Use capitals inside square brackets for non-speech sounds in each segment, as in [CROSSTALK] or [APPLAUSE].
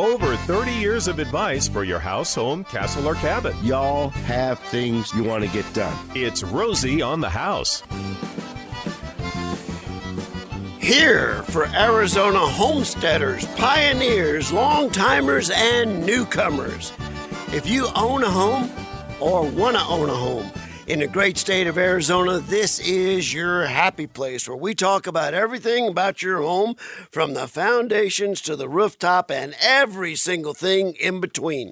Over 30 years of advice for your house, home, castle, or cabin. Y'all have things you want to get done. It's Rosie on the House. Here for Arizona homesteaders, pioneers, long timers, and newcomers. If you own a home or want to own a home, in the great state of Arizona, this is your happy place where we talk about everything about your home from the foundations to the rooftop and every single thing in between.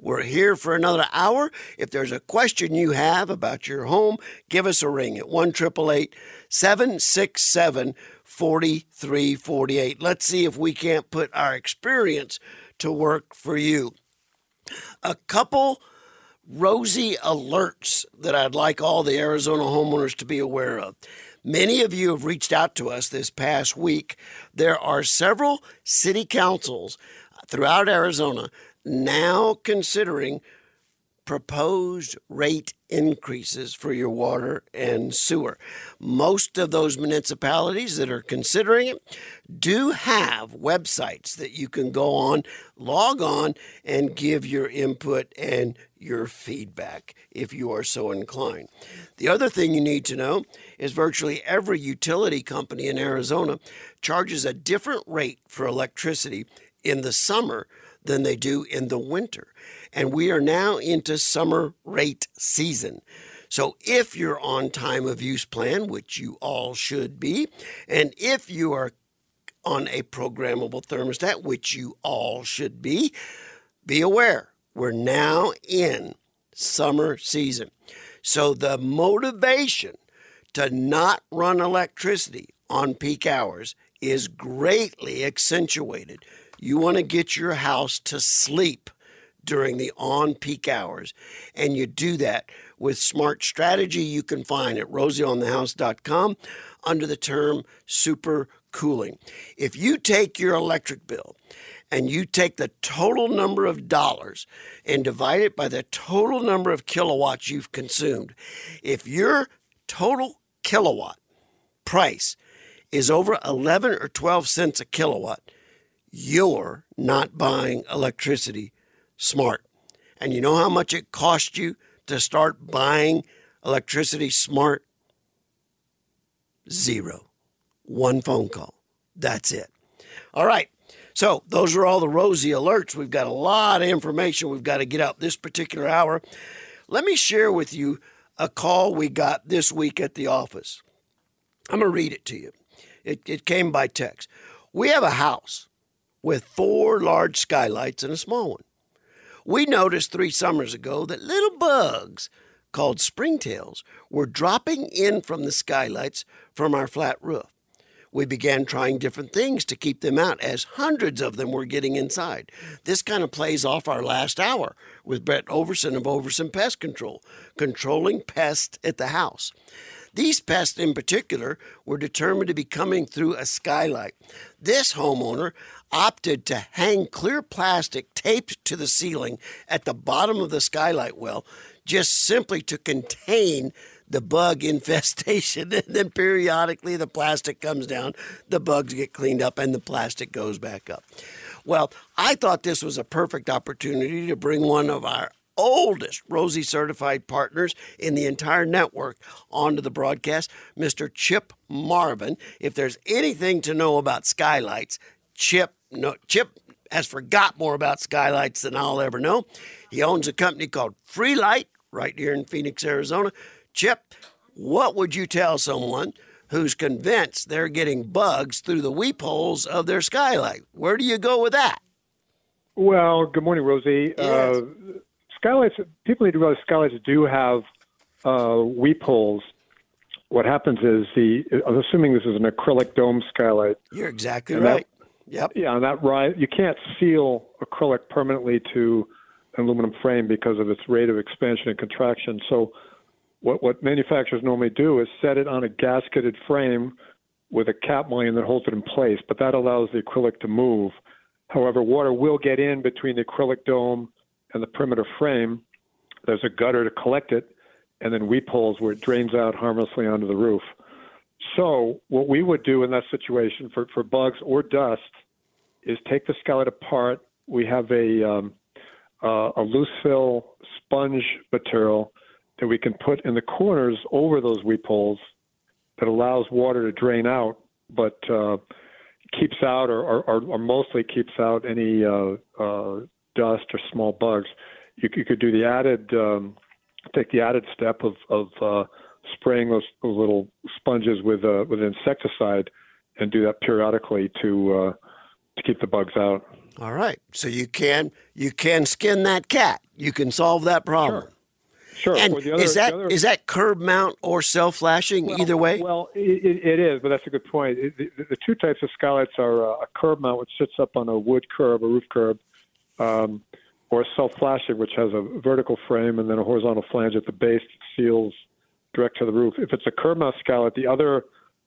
We're here for another hour. If there's a question you have about your home, give us a ring at 1 767 4348. Let's see if we can't put our experience to work for you. A couple Rosie alerts that I'd like all the Arizona homeowners to be aware of. Many of you have reached out to us this past week. There are several city councils throughout Arizona now considering proposed rate increases for your water and sewer. Most of those municipalities that are considering it do have websites that you can go on, log on, and give your input and your feedback if you are so inclined. The other thing you need to know is virtually every utility company in Arizona charges a different rate for electricity in the summer than they do in the winter and we are now into summer rate season. So if you're on time of use plan, which you all should be, and if you are on a programmable thermostat, which you all should be, be aware we're now in summer season. So the motivation to not run electricity on peak hours is greatly accentuated. You want to get your house to sleep during the on peak hours. And you do that with smart strategy you can find at rosieonthehouse.com under the term super cooling. If you take your electric bill and you take the total number of dollars and divide it by the total number of kilowatts you've consumed, if your total kilowatt price is over 11 or 12 cents a kilowatt, you're not buying electricity smart. And you know how much it cost you to start buying electricity smart? Zero. One phone call. That's it. All right. So, those are all the Rosie alerts. We've got a lot of information we've got to get out this particular hour. Let me share with you a call we got this week at the office. I'm going to read it to you. It, it came by text. We have a house with four large skylights and a small one. We noticed three summers ago that little bugs called springtails were dropping in from the skylights from our flat roof. We began trying different things to keep them out as hundreds of them were getting inside. This kind of plays off our last hour with Brett Overson of Overson Pest Control, controlling pests at the house. These pests in particular were determined to be coming through a skylight. This homeowner opted to hang clear plastic taped to the ceiling at the bottom of the skylight well just simply to contain the bug [LAUGHS] infestation. And then periodically the plastic comes down, the bugs get cleaned up, and the plastic goes back up. Well, I thought this was a perfect opportunity to bring one of our oldest Rosie certified partners in the entire network onto the broadcast, Mr. Chip Marvin. If there's anything to know about skylights, Chip no, Chip has forgot more about skylights than I'll ever know. He owns a company called Freelite right here in Phoenix, Arizona. Chip, what would you tell someone who's convinced they're getting bugs through the weep holes of their skylight? Where do you go with that? Well, good morning, Rosie. Yes. Uh, skylights, people need to realize skylights do have uh, weep holes. What happens is the, I'm assuming this is an acrylic dome skylight. You're exactly right. Yep. Yeah, and that right, you can't seal acrylic permanently to an aluminum frame because of its rate of expansion and contraction. So, what what manufacturers normally do is set it on a gasketed frame with a cap mullion that holds it in place, but that allows the acrylic to move. However, water will get in between the acrylic dome and the perimeter frame. There's a gutter to collect it, and then weep holes where it drains out harmlessly onto the roof. So what we would do in that situation for, for bugs or dust is take the skylight apart we have a um, uh, a loose fill sponge material that we can put in the corners over those weep holes that allows water to drain out, but uh, keeps out or, or, or, mostly keeps out any uh, uh, dust or small bugs. You, you could do the added, um, take the added step of, of uh, spraying those, those little sponges with uh, with insecticide, and do that periodically to uh, to keep the bugs out. All right, so you can you can skin that cat. You can solve that problem. Sure. Sure. And other, is that other, is that curb mount or self flashing well, either way? Well, it, it is, but that's a good point. It, the, the, two types of skylights are uh, a curb mount, which sits up on a wood curb, a roof curb, um, or self flashing, which has a vertical frame and then a horizontal flange at the base that seals direct to the roof. If it's a curb skylight, the other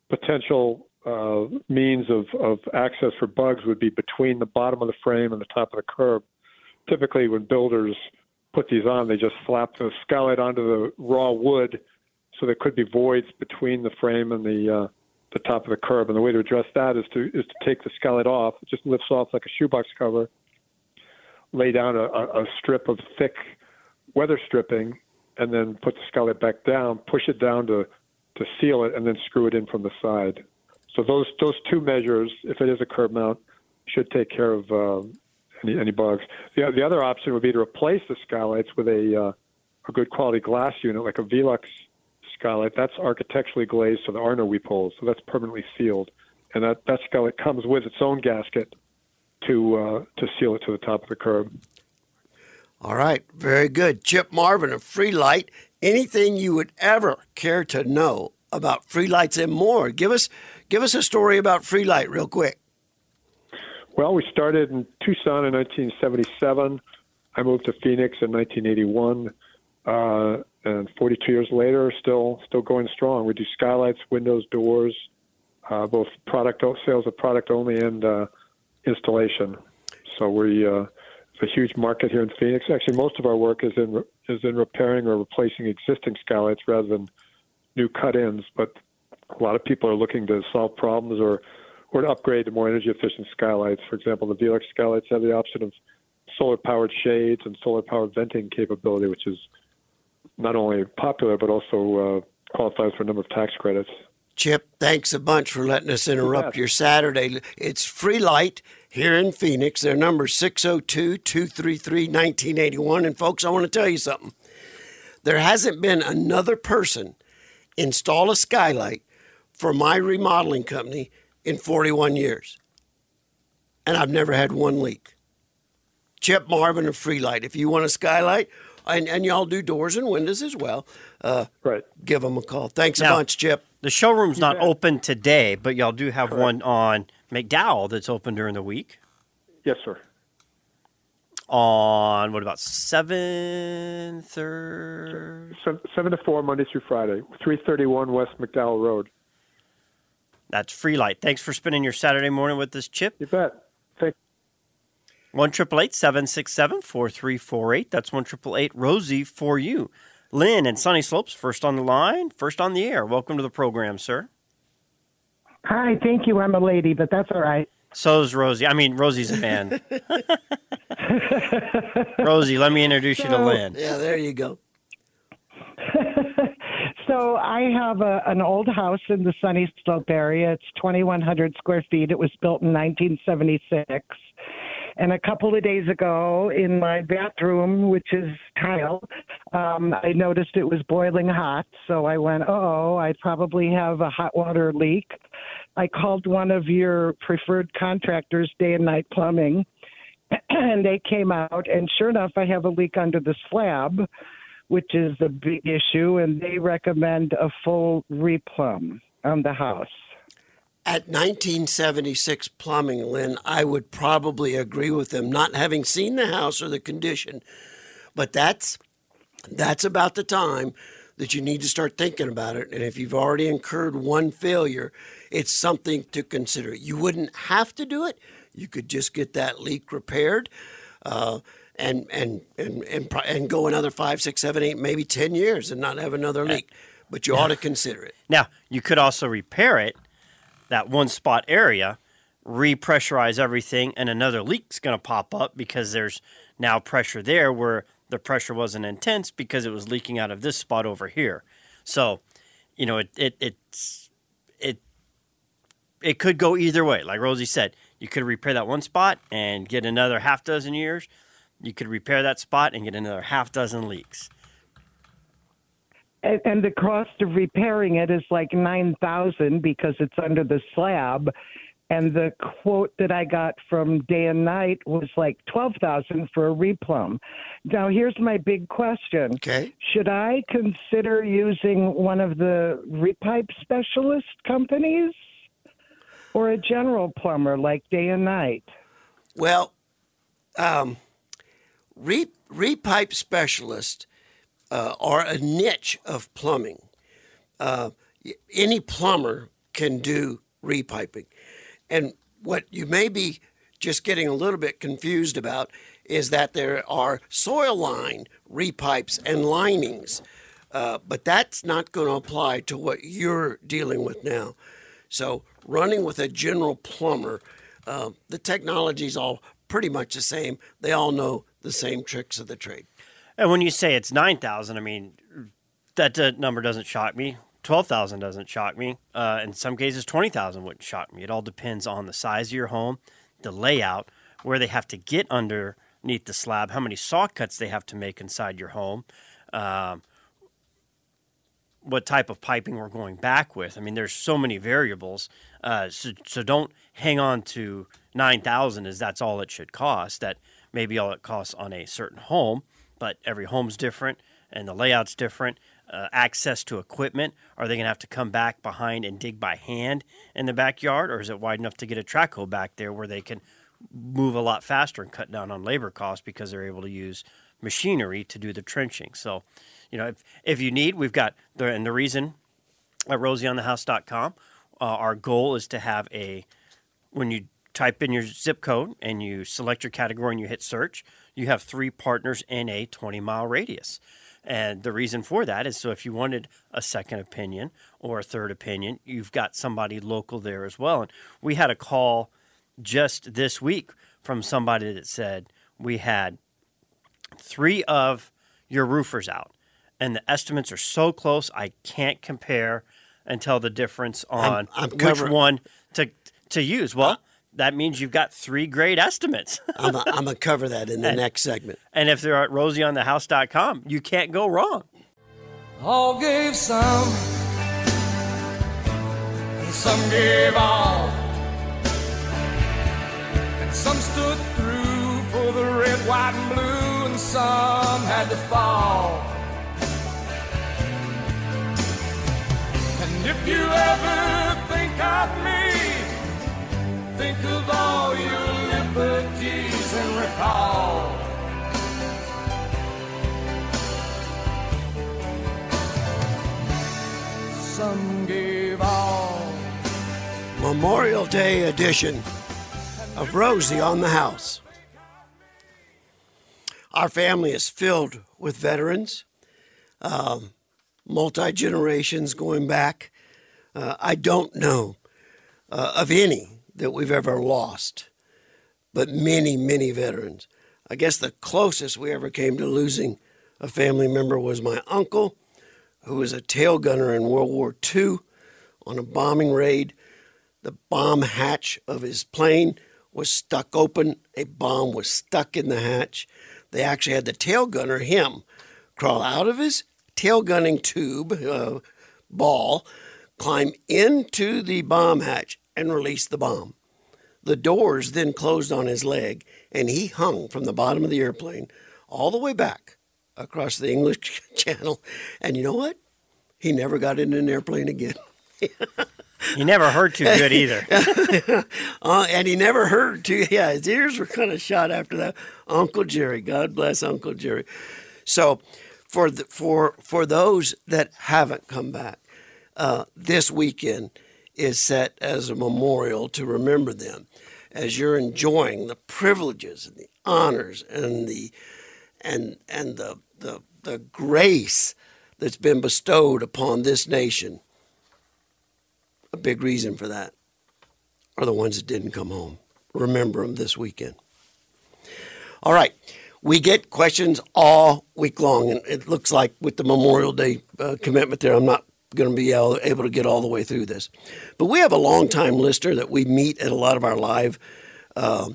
potential uh, means of, of access for bugs would be between the bottom of the frame and the top of the curb. Typically, when builders put these on, they just slap the skylight onto the raw wood, so there could be voids between the frame and the uh, the top of the curb. And the way to address that is to is to take the skylight off. It just lifts off like a shoebox cover. Lay down a, a strip of thick weather stripping, and then put the skylight back down. Push it down to to seal it, and then screw it in from the side. So those those two measures, if it is a curb mount, should take care of um, any, any bugs. The, the other option would be to replace the skylights with a uh, a good quality glass unit like a Velux skylight. That's architecturally glazed, so there are no weep holes, so that's permanently sealed, and that that skylight comes with its own gasket to uh, to seal it to the top of the curb. All right, very good, Chip Marvin of Freelite. Anything you would ever care to know about Freelights and more? Give us give us a story about Freelite real quick. Well, we started in Tucson in 1977. I moved to Phoenix in 1981, uh, and 42 years later, still still going strong. We do skylights, windows, doors, uh, both product sales of product only and uh, installation. So we uh, a huge market here in Phoenix. Actually, most of our work is in is in repairing or replacing existing skylights rather than new cut-ins. But a lot of people are looking to solve problems or or to upgrade to more energy efficient skylights. For example, the Velux skylights have the option of solar powered shades and solar powered venting capability, which is not only popular but also uh, qualifies for a number of tax credits. Chip, thanks a bunch for letting us interrupt your Saturday. It's Freelite here in Phoenix. Their number 602 233 1981. And folks, I want to tell you something. There hasn't been another person install a skylight for my remodeling company in 41 years. And I've never had one leak. Chip Marvin of Freelite. If you want a skylight, and, and y'all do doors and windows as well, uh, right. give them a call. Thanks now, a bunch, Chip. The showroom's not open today, but y'all do have Correct. one on McDowell that's open during the week. Yes, sir. On what about seven thirty? Seven to four Monday through Friday, three thirty one West McDowell Road. That's Freelite. Thanks for spending your Saturday morning with us, Chip. You bet. Thank one triple eight seven six seven four three four eight. That's one triple eight Rosie for you. Lynn and Sunny Slopes, first on the line, first on the air. Welcome to the program, sir. Hi, thank you. I'm a lady, but that's all right. So's Rosie. I mean, Rosie's a man. [LAUGHS] Rosie, let me introduce so, you to Lynn. Yeah, there you go. [LAUGHS] So I have a, an old house in the Sunny Slope area. It's 2,100 square feet. It was built in 1976. And a couple of days ago, in my bathroom, which is tile, um, I noticed it was boiling hot. So I went, oh, I probably have a hot water leak. I called one of your preferred contractors, Day and Night Plumbing, [CLEARS THROAT] and they came out. And sure enough, I have a leak under the slab which is a big issue, and they recommend a full replumb on the house. At 1976 plumbing, Lynn, I would probably agree with them, not having seen the house or the condition, but that's that's about the time that you need to start thinking about it. And if you've already incurred one failure, it's something to consider. You wouldn't have to do it. You could just get that leak repaired. Uh, and and and and, and go another five, six, seven, eight, maybe ten years and not have another leak. But you ought to consider it. Now you could also repair it, that one spot area, repressurize everything, and another leak's going to pop up because there's now pressure there where the pressure wasn't intense because it was leaking out of this spot over here. So, you know, it it it's it it could go either way. Like Rosie said, you could repair that one spot and get another half dozen years. You could repair that spot and get another half dozen leaks. And, and the cost of repairing it is like nine thousand because it's under the slab. And the quote that I got from Day and Night was like twelve thousand for a replumb. Now here's my big question: Okay. Should I consider using one of the repipe specialist companies, or a general plumber like Day and Night? Well, um, re, repipe specialists uh, are a niche of plumbing. Uh, any plumber can do repiping. And what you may be just getting a little bit confused about is that there are soil line repipes and linings. Uh, but that's not going to apply to what you're dealing with now. So, running with a general plumber, uh, the is all pretty much the same. They all know the same tricks of the trade. And when you say it's nine thousand, I mean that uh, number doesn't shock me. Twelve thousand doesn't shock me. Uh, in some cases, twenty thousand wouldn't shock me. It all depends on the size of your home, the layout, where they have to get underneath the slab, how many saw cuts they have to make inside your home, um, what type of piping we're going back with. I mean, there's so many variables. Uh, so, so don't hang on to nine thousand as that's all it should cost. That may be all it costs on a certain home, but every home's different and the layout's different. Uh, access to equipment. Are they going to have to come back behind and dig by hand in the backyard, or is it wide enough to get a track hoe back there where they can move a lot faster and cut down on labor costs because they're able to use machinery to do the trenching? So, you know, if, if you need, we've got the and the reason at rosieonthehouse.com, uh, our goal is to have a when you type in your zip code and you select your category and you hit search, you have three partners in a 20 mile radius. And the reason for that is so if you wanted a second opinion or a third opinion, you've got somebody local there as well. And we had a call just this week from somebody that said we had three of your roofers out, and the estimates are so close I can't compare and tell the difference on I'm which cover- one to to use. Well, that means you've got three great estimates. [LAUGHS] I'm going to cover that in the next segment. and if they're at rosieonthehouse.com, you can't go wrong. All gave some, and some gave all, and some stood through for the red, white, and blue, and some had to fall. And if you ever think of me, recall. Some gave all. Memorial Day edition of Rosie on the House. Our family is filled with veterans, um, multi generations going back. Uh, I don't know uh, of any that we've ever lost, but many, many veterans. I guess the closest we ever came to losing a family member was my uncle, who was a tail gunner in World War II on a bombing raid. The bomb hatch of his plane was stuck open. A bomb was stuck in the hatch. They actually had the tail gunner, him, crawl out of his tail gunning tube uh, ball, climb into the bomb hatch, and release the bomb. The doors then closed on his leg, and he hung from the bottom of the airplane all the way back across the English [LAUGHS] Channel. And you know what? He never got in an airplane again. You never heard too good either. [LAUGHS] Uh, and he never heard too. Yeah, his ears were kind of shot after that. Uncle Jerry, God bless Uncle Jerry. So, for the, for for those that haven't come back, uh, this weekend is set as a memorial to remember them, as you're enjoying the privileges and the honors and the and and the the, the grace that's been bestowed upon this nation. A big reason for that. are the ones that didn't come home. Remember them this weekend. All right. We get questions all week long, and it looks like with the Memorial Day uh, commitment there, I'm not going to be able, to get all the way through this. But we have a long-time listener that we meet at a lot of our live uh,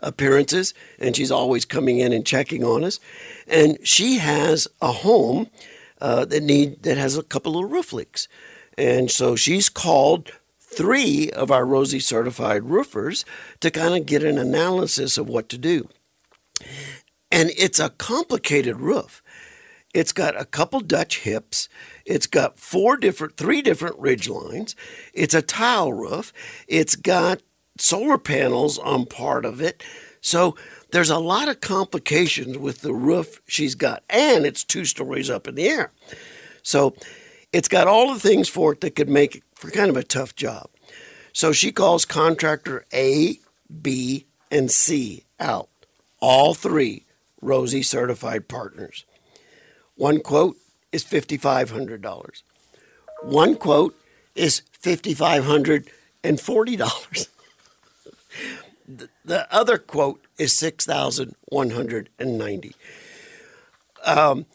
appearances, and she's always coming in and checking on us. And she has a home uh, that need that has a couple of roof leaks, and so she's called three of our Rosie certified roofers to kind of get an analysis of what to do. And it's a complicated roof. It's got a couple Dutch hips. It's got four different, three different ridge lines. It's a tile roof. It's got solar panels on part of it. So there's a lot of complications with the roof she's got, and it's two stories up in the air. So it's got all the things for it that could make it for kind of a tough job. So she calls contractor A, B, and C out, all three Rosie certified partners. One quote is $5,500. One quote is $5,540. [LAUGHS] the, the other quote is 6190 um,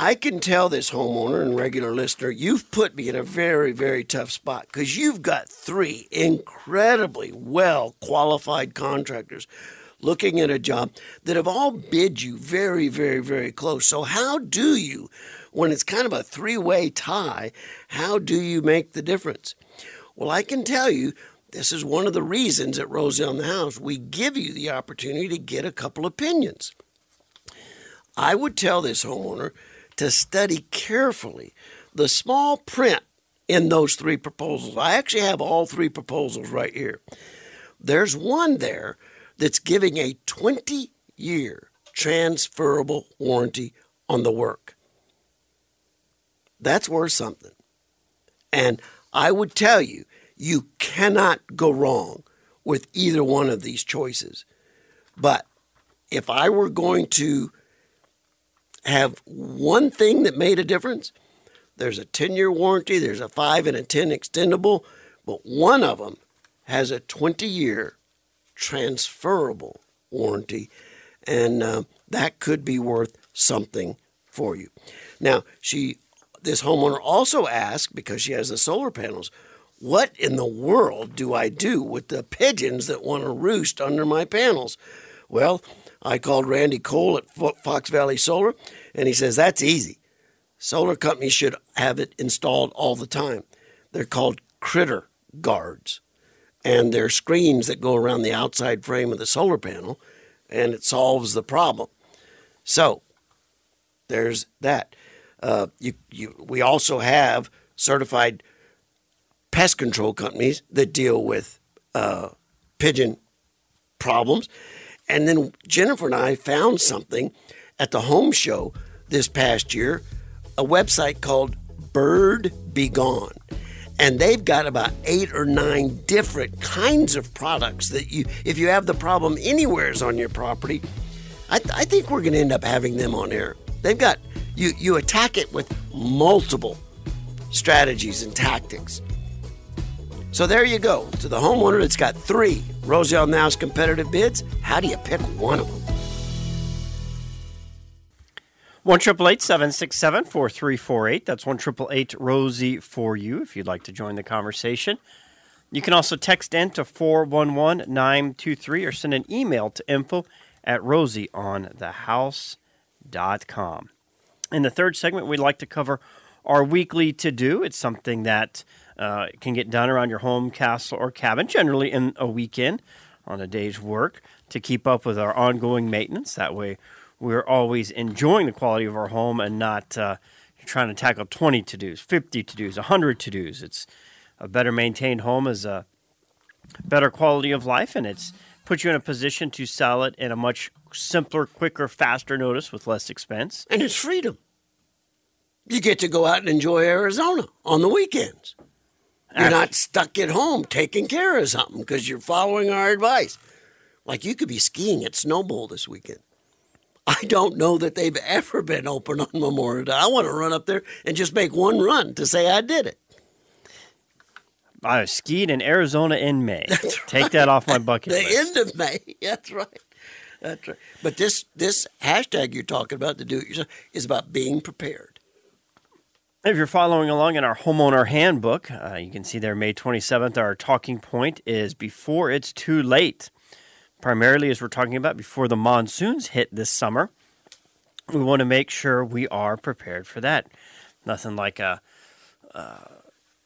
I can tell this homeowner and regular listener, you've put me in a very, very tough spot because you've got three incredibly well qualified contractors looking at a job that have all bid you very, very, very close. So, how do you, when it's kind of a three way tie, how do you make the difference? Well, I can tell you this is one of the reasons at Rosie on the House we give you the opportunity to get a couple opinions. I would tell this homeowner to study carefully the small print in those three proposals. I actually have all three proposals right here. There's one there that's giving a 20 year transferable warranty on the work. That's worth something. And I would tell you, you cannot go wrong with either one of these choices. But if I were going to have one thing that made a difference, there's a 10 year warranty, there's a 5 and a 10 extendable, but one of them has a 20 year transferable warranty, and uh, that could be worth something for you. Now, she, this homeowner also asked because she has the solar panels, what in the world do I do with the pigeons that want to roost under my panels? Well, I called Randy Cole at Fox Valley Solar, and he says that's easy. Solar companies should have it installed all the time. They're called critter guards and they're screens that go around the outside frame of the solar panel, and it solves the problem. So there's that. Uh, you, you, we also have certified pest control companies that deal with uh, pigeon problems. And then Jennifer and I found something at the home show this past year, a website called Bird Be Gone and they've got about eight or nine different kinds of products that you if you have the problem anywheres on your property i, th- I think we're going to end up having them on air they've got you you attack it with multiple strategies and tactics so there you go to the homeowner that's got three Roselle Now's competitive bids how do you pick one of them One triple eight seven six seven four three four eight. That's one triple eight Rosie for you if you'd like to join the conversation. You can also text in to 411 923 or send an email to info at rosieonthehouse.com. In the third segment, we'd like to cover our weekly to do. It's something that uh, can get done around your home, castle, or cabin, generally in a weekend on a day's work to keep up with our ongoing maintenance. That way, we're always enjoying the quality of our home and not uh, trying to tackle 20 to dos, 50 to dos, 100 to dos. It's a better maintained home is a better quality of life, and it's put you in a position to sell it in a much simpler, quicker, faster notice with less expense. And it's freedom. You get to go out and enjoy Arizona on the weekends. You're not stuck at home taking care of something because you're following our advice. Like you could be skiing at Snowbowl this weekend. I don't know that they've ever been open on Memorial Day. I want to run up there and just make one run to say I did it. I skied in Arizona in May. [LAUGHS] Take that off my bucket the list. end of May. [LAUGHS] That's right. That's right. But this this hashtag you're talking about, the do it yourself, is about being prepared. If you're following along in our homeowner handbook, uh, you can see there May 27th, our talking point is before it's too late. Primarily, as we're talking about before the monsoons hit this summer, we want to make sure we are prepared for that. Nothing like a, uh,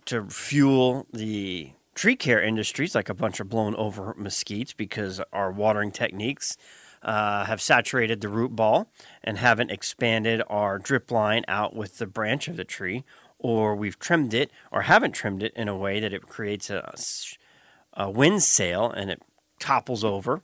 to fuel the tree care industries like a bunch of blown over mesquites because our watering techniques uh, have saturated the root ball and haven't expanded our drip line out with the branch of the tree, or we've trimmed it or haven't trimmed it in a way that it creates a, a wind sail and it topples over.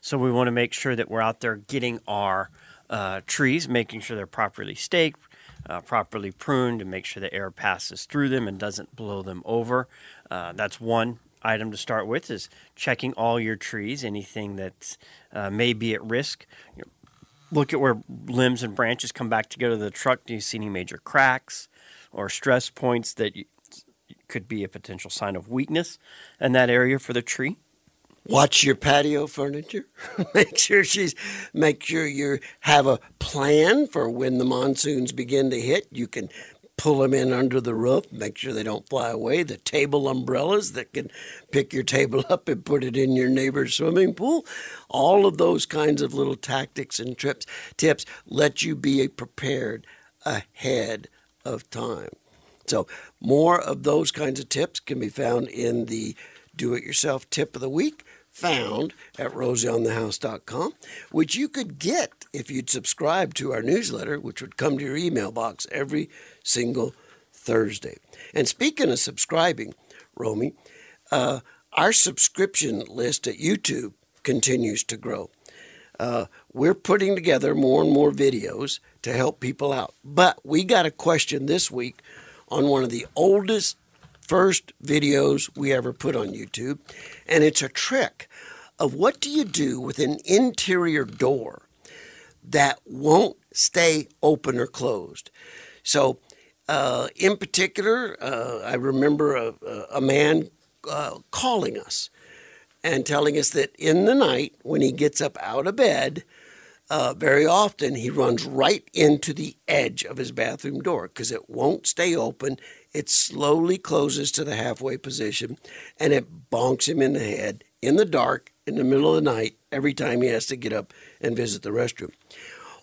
So we want to make sure that we're out there getting our uh, trees, making sure they're properly staked, uh, properly pruned, and make sure the air passes through them and doesn't blow them over. Uh, that's one item to start with is checking all your trees, anything that uh, may be at risk. You know, look at where limbs and branches come back together to the truck. Do you see any major cracks or stress points that you, could be a potential sign of weakness in that area for the tree? Watch your patio furniture. [LAUGHS] make sure she's make sure you have a plan for when the monsoons begin to hit. You can pull them in under the roof, make sure they don't fly away. The table umbrellas that can pick your table [LAUGHS] up and put it in your neighbor's swimming pool. All of those kinds of little tactics and trips tips let you be prepared ahead of time. So, more of those kinds of tips can be found in the do it yourself tip of the week found at rosieonthehouse.com, which you could get if you'd subscribe to our newsletter, which would come to your email box every single Thursday. And speaking of subscribing, Romy, uh, our subscription list at YouTube continues to grow. Uh, we're putting together more and more videos to help people out. But we got a question this week on one of the oldest first videos we ever put on YouTube, and it's a trick of what do you do with an interior door that won't stay open or closed. So, uh, in particular, uh, I remember a, a man uh, calling us and telling us that in the night when he gets up out of bed, uh, very often he runs right into the edge of his bathroom door because it won't stay open. It slowly closes to the halfway position and it bonks him in the head in the dark in the middle of the night every time he has to get up and visit the restroom.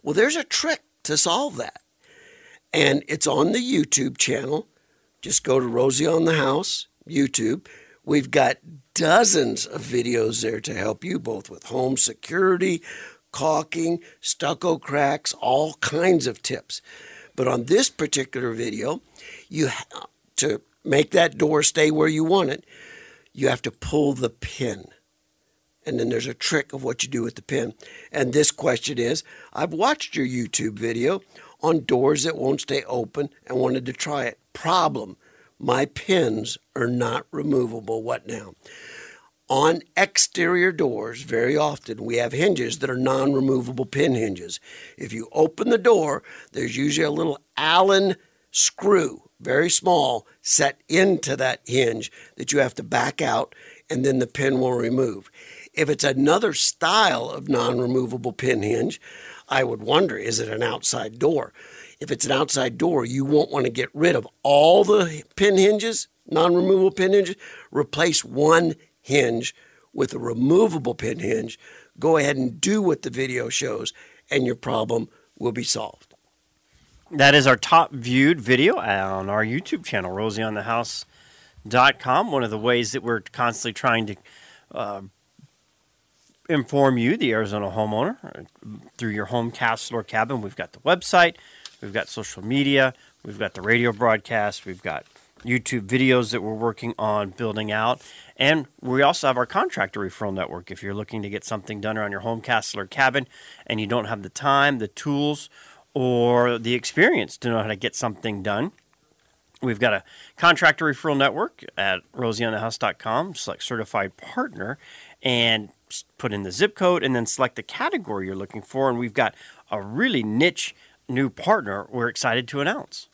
Well, there's a trick to solve that. And it's on the YouTube channel. Just go to Rosie on the House, YouTube. We've got dozens of videos there to help you, both with home security, caulking, stucco cracks, all kinds of tips. But on this particular video, you to make that door stay where you want it, you have to pull the pin. And then there's a trick of what you do with the pin. And this question is I've watched your YouTube video on doors that won't stay open and wanted to try it. Problem my pins are not removable. What now? On exterior doors, very often we have hinges that are non removable pin hinges. If you open the door, there's usually a little Allen screw, very small, set into that hinge that you have to back out and then the pin will remove. If it's another style of non removable pin hinge, I would wonder is it an outside door? If it's an outside door, you won't want to get rid of all the pin hinges, non removable pin hinges. Replace one hinge with a removable pin hinge. Go ahead and do what the video shows, and your problem will be solved. That is our top viewed video on our YouTube channel, rosieonthehouse.com. One of the ways that we're constantly trying to uh, inform you, the Arizona homeowner, through your home castle or cabin. We've got the website, we've got social media, we've got the radio broadcast, we've got YouTube videos that we're working on building out. And we also have our contractor referral network. If you're looking to get something done around your home castle or cabin and you don't have the time, the tools, or the experience to know how to get something done, we've got a contractor referral network at rosieonthehouse.com. Select certified partner and put in the zip code and then select the category you're looking for. And we've got a really niche new partner we're excited to announce.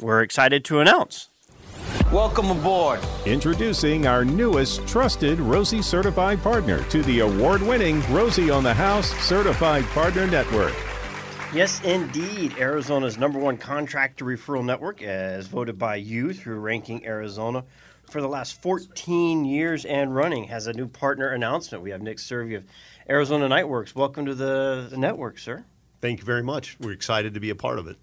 we're excited to announce. Welcome aboard. Introducing our newest trusted Rosie certified partner to the award winning Rosie on the House Certified Partner Network. Yes, indeed. Arizona's number one contractor referral network, as voted by you through Ranking Arizona for the last 14 years and running, has a new partner announcement. We have Nick Servi of Arizona Nightworks. Welcome to the, the network, sir. Thank you very much. We're excited to be a part of it.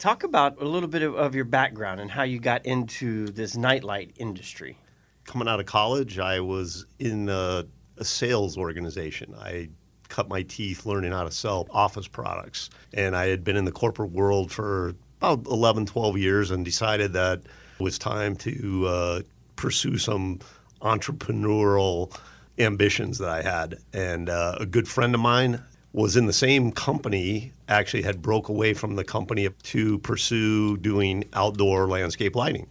Talk about a little bit of, of your background and how you got into this nightlight industry. Coming out of college, I was in a, a sales organization. I cut my teeth learning how to sell office products. And I had been in the corporate world for about 11, 12 years and decided that it was time to uh, pursue some entrepreneurial ambitions that I had. And uh, a good friend of mine was in the same company actually had broke away from the company to pursue doing outdoor landscape lighting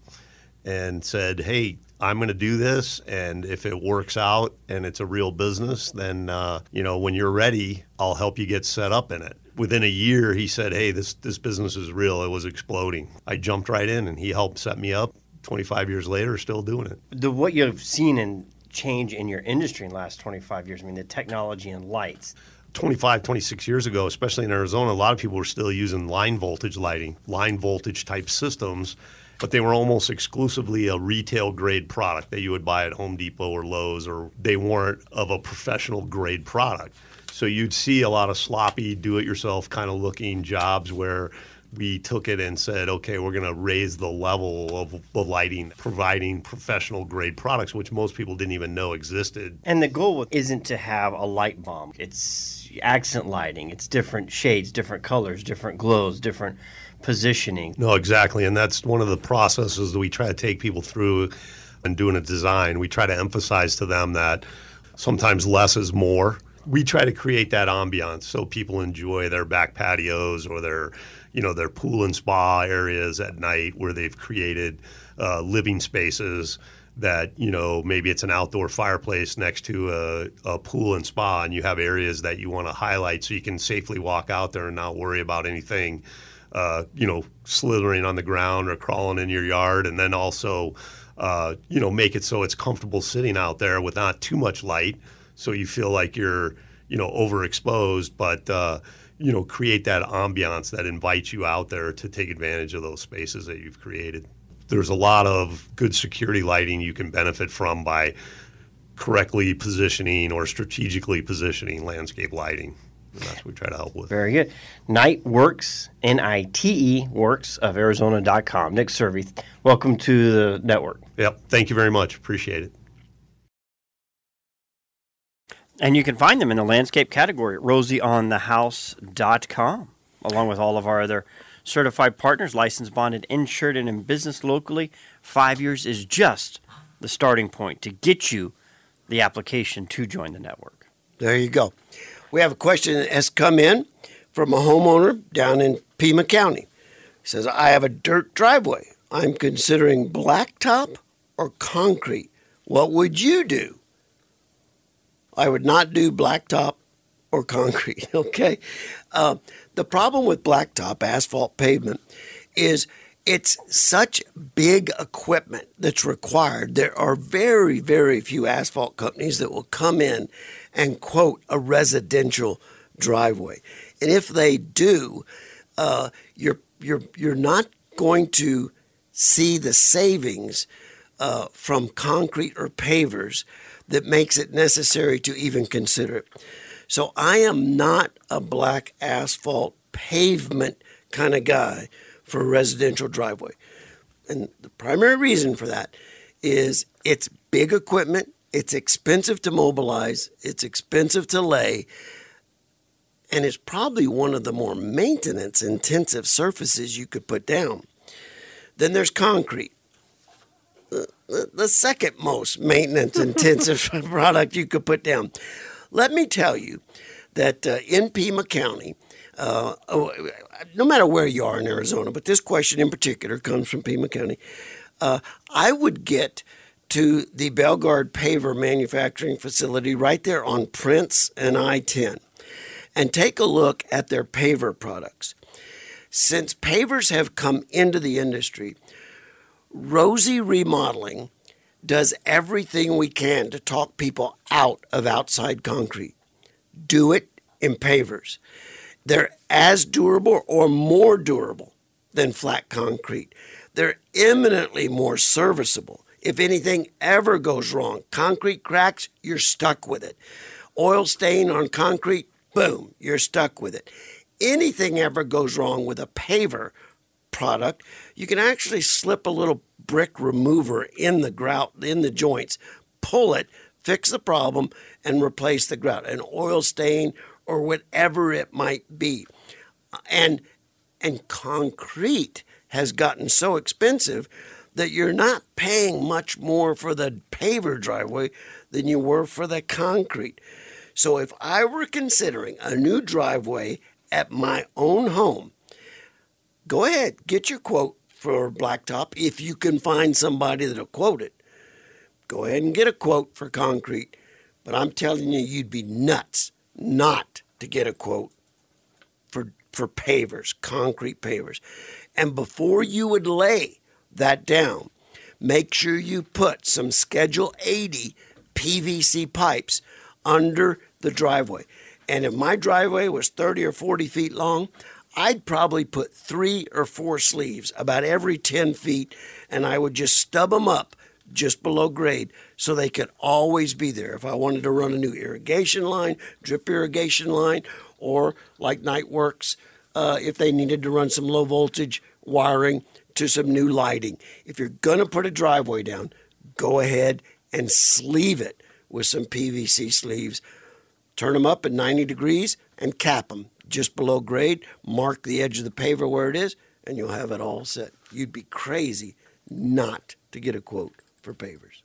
and said hey i'm going to do this and if it works out and it's a real business then uh, you know when you're ready i'll help you get set up in it within a year he said hey this, this business is real it was exploding i jumped right in and he helped set me up 25 years later still doing it The what you've seen in change in your industry in the last 25 years. I mean, the technology and lights. 25, 26 years ago, especially in Arizona, a lot of people were still using line voltage lighting, line voltage type systems, but they were almost exclusively a retail grade product that you would buy at Home Depot or Lowe's, or they weren't of a professional grade product. So you'd see a lot of sloppy, do it yourself kind of looking jobs where we took it and said, okay, we're going to raise the level of the lighting, providing professional grade products, which most people didn't even know existed. And the goal isn't to have a light bomb. It's accent lighting. It's different shades, different colors, different glows, different positioning. No, exactly. And that's one of the processes that we try to take people through and doing a design. We try to emphasize to them that sometimes less is more. We try to create that ambiance so people enjoy their back patios or their, you know, their pool and spa areas at night where they've created uh, living spaces that you know maybe it's an outdoor fireplace next to a, a pool and spa and you have areas that you want to highlight so you can safely walk out there and not worry about anything uh, you know slithering on the ground or crawling in your yard. And then also uh, you know make it so it's comfortable sitting out there with not too much light so you feel like you're you know overexposed but uh, you know create that ambiance that invites you out there to take advantage of those spaces that you've created there's a lot of good security lighting you can benefit from by correctly positioning or strategically positioning landscape lighting. And that's what we try to help with. Very good. Nite Works, N I T E Works of Arizona.com. Nick Servi, welcome to the network. Yep. Thank you very much. Appreciate it. And you can find them in the landscape category at rosieonthehouse.com, along with all of our other certified partners, licensed, bonded, insured, and in business locally. Five years is just the starting point to get you the application to join the network. There you go. We have a question that has come in from a homeowner down in Pima County. He says, I have a dirt driveway. I'm considering blacktop or concrete. What would you do? I would not do blacktop or concrete, [LAUGHS] okay? Uh, the problem with blacktop asphalt pavement is it's such big equipment that's required. There are very, very few asphalt companies that will come in and quote a residential driveway. And if they do, uh, you're, you're, you're not going to see the savings uh, from concrete or pavers that makes it necessary to even consider it. So I am not a black asphalt pavement kind of guy for a residential driveway. And the primary reason for that is it's big equipment, it's expensive to mobilize, it's expensive to lay, and it's probably one of the more maintenance intensive surfaces you could put down. Then there's concrete. The, second most maintenance intensive [LAUGHS] product you could put down. Let me tell you that uh, in Pima County, uh, oh, no matter where you are in Arizona, but this question in particular comes from Pima County, uh, I would get to the Belgard Paver manufacturing facility right there on Prince and I 10 and take a look at their paver products. Since pavers have come into the industry, Rosie Remodeling does everything we can to talk people out of outside concrete. Do it in pavers. They're as durable or more durable than flat concrete. They're eminently more serviceable. If anything ever goes wrong, concrete cracks, you're stuck with it. Oil stain on concrete, boom, you're stuck with it. Anything ever goes wrong with a paver product, you can actually slip a little brick remover in the grout, in the joints, pull it, fix the problem, and replace the grout, an oil stain or whatever it might be. And and concrete has gotten so expensive that you're not paying much more for the paver driveway than you were for the concrete. So if I were considering a new driveway at my own home, go ahead, get your quote for blacktop if you can find somebody that'll quote it. Go ahead and get a quote for concrete, but I'm telling you, you'd be nuts not to get a quote for for pavers, concrete pavers. And before you would lay that down, make sure you put some Schedule 80 PVC pipes under the driveway. And if my driveway was 30 or 40 feet long, I'd probably put three or four sleeves about every 10 feet, and I would just stub them up just below grade so they could always be there. If I wanted to run a new irrigation line, drip irrigation line, or like Nite Works, uh, if they needed to run some low voltage wiring to some new lighting. If you're going to put a driveway down, go ahead and sleeve it with some PVC sleeves. Turn them up at 90 degrees and cap them just below grade. Mark the edge of the paver where it is, and you'll have it all set. You'd be crazy not to get a quote for pavers.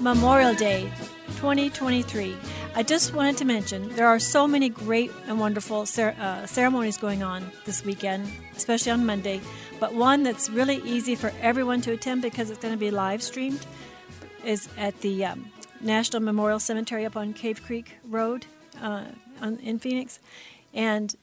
Memorial Day 2023. I just wanted to mention there are so many great and wonderful cer- uh, ceremonies going on this weekend, especially on Monday. But one that's really easy for everyone to attend because it's going to be live streamed is at the um, National Memorial Cemetery up on Cave Creek Road uh, on, in Phoenix. And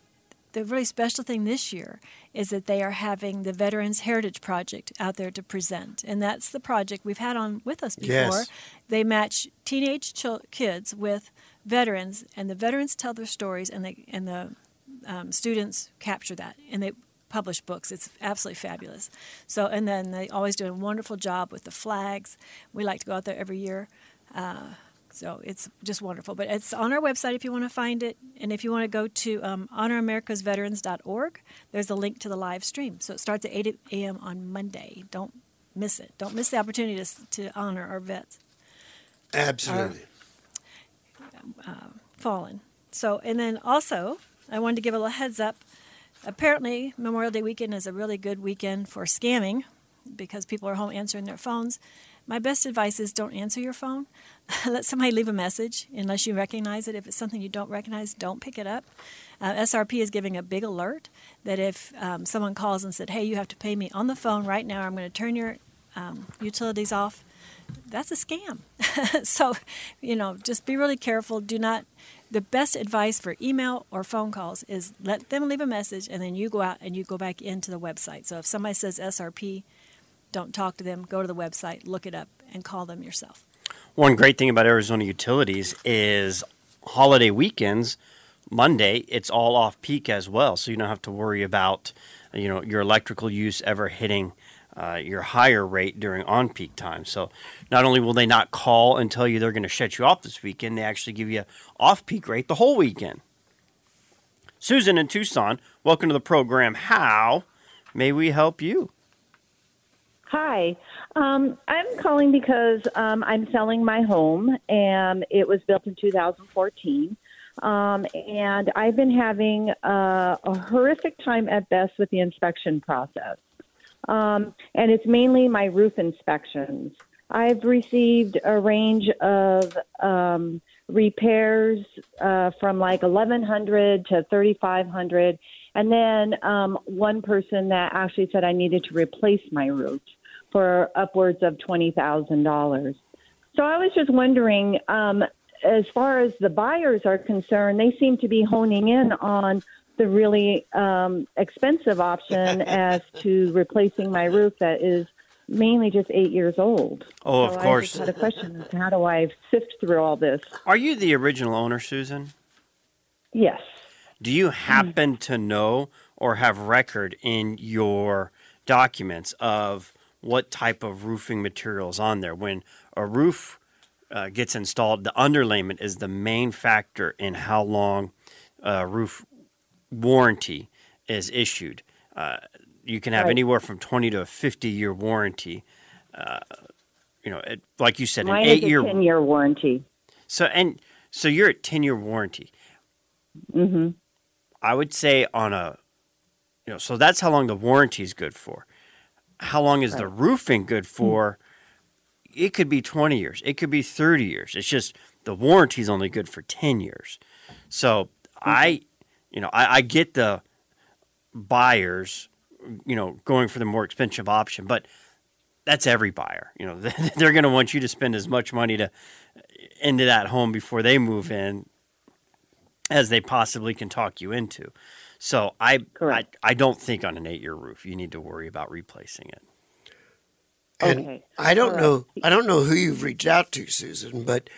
the really special thing this year is that they are having the Veterans Heritage Project out there to present. And that's the project we've had on with us before. Yes. They match teenage chil- kids with veterans, and the veterans tell their stories, and, they, and the um, students capture that. And they publish books. It's absolutely fabulous. So, and then they always do a wonderful job with the flags. We like to go out there every year. Uh, so it's just wonderful. But it's on our website if you want to find it. And if you want to go to um, honoramericasveterans.org, there's a link to the live stream. So it starts at 8 a.m. on Monday. Don't miss it. Don't miss the opportunity to, to honor our vets. Absolutely. Uh, fallen. So, and then also, I wanted to give a little heads up. Apparently, Memorial Day weekend is a really good weekend for scamming because people are home answering their phones. My best advice is don't answer your phone. [LAUGHS] Let somebody leave a message unless you recognize it. If it's something you don't recognize, don't pick it up. Uh, SRP is giving a big alert that if um, someone calls and said, "Hey, you have to pay me on the phone right now. I'm going to turn your um, utilities off," that's a scam. [LAUGHS] so, you know, just be really careful. Do not. The best advice for email or phone calls is let them leave a message, and then you go out and you go back into the website. So if somebody says SRP, don't talk to them. Go to the website, look it up, and call them yourself. One great thing about Arizona Utilities is holiday weekends, Monday, it's all off peak as well, so you don't have to worry about you know your electrical use ever hitting uh, your higher rate during on peak time. So not only will they not call and tell you they're going to shut you off this weekend, they actually give you off peak rate the whole weekend. Susan in Tucson, welcome to the program. How may we help you? Hi. Um, I'm calling because um, I'm selling my home, and it was built in 2014. Um, and I've been having uh, a horrific time at best with the inspection process. Um, and it's mainly my roof inspections. I've received a range of um, repairs uh, from like 1100 to 3500 and then um, one person that actually said I needed to replace my roof for upwards of $20,000. So I was just wondering, um, as far as the buyers are concerned, they seem to be honing in on the really um, expensive option [LAUGHS] as to replacing my roof that is mainly just eight years old. Oh, So of course. a question: to How do I sift through all this? Are you the original owner, Susan? Yes. Do you happen to know or have record in your documents of what type of roofing material is on there? When a roof uh, gets installed, the underlayment is the main factor in how long uh, roof warranty is issued. Uh, you can have Right. anywhere from 20 to a 50 year warranty. Uh, you know, it, like you said, Mine an eight is a year. ten-year warranty. So and so you're at 10 year warranty. Mm-hmm. I would say on a, you know, so that's how long the warranty is good for. How long is the roofing good for? It could be 20 years. It could be 30 years. It's just the warranty is only good for 10 years. So I, you know, I, I get the buyers, you know, going for the more expensive option, but that's every buyer. You know, [LAUGHS] they're going to want you to spend as much money to into that home before they move in as they possibly can talk you into. So I, I, I don't think on an eight-year roof you need to worry about replacing it. And Okay. I don't All right. know. I don't know who you've reached out to, Susan, but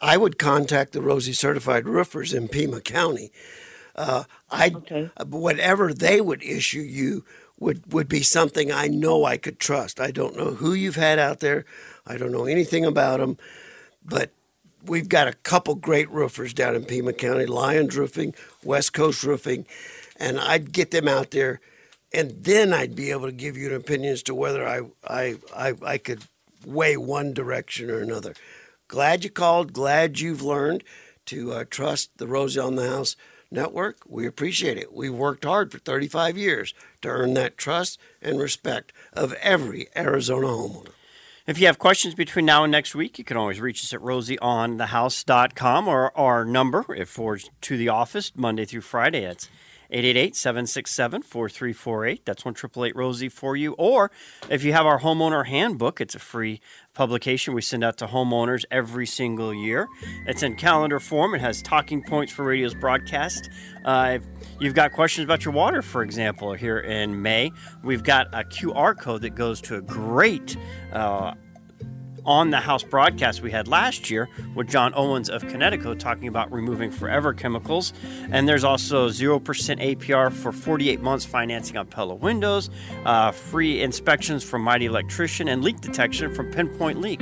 I would contact the Rosie Certified Roofers in Pima County. Uh, I whatever they would issue you would would be something I know I could trust. I don't know who you've had out there. I don't know anything about them, but we've got a couple great roofers down in Pima County, Lions Roofing, West Coast Roofing, and I'd get them out there, and then I'd be able to give you an opinion as to whether I I I, I could weigh one direction or another. Glad you called. Glad you've learned to uh, trust the Rosie on the House network. We appreciate it. We've worked hard for 35 years to earn that trust and respect of every Arizona homeowner. If you have questions between now and next week, you can always reach us at rosieonthehouse.com or our number if for to the office Monday through Friday. It's 888-767-4348. That's one triple eight Rosie for you. Or if you have our homeowner handbook, it's a free publication we send out to homeowners every single year. It's in calendar form. It has talking points for radio's broadcast. Uh, you've got questions about your water, for example, here in May, we've got a QR code that goes to a great uh, on the house broadcast we had last year with John Owens of Kinetico talking about removing forever chemicals. And there's also 0% APR for 48 months financing on Pella windows, uh, free inspections from Mighty Electrician, and leak detection from Pinpoint Leak.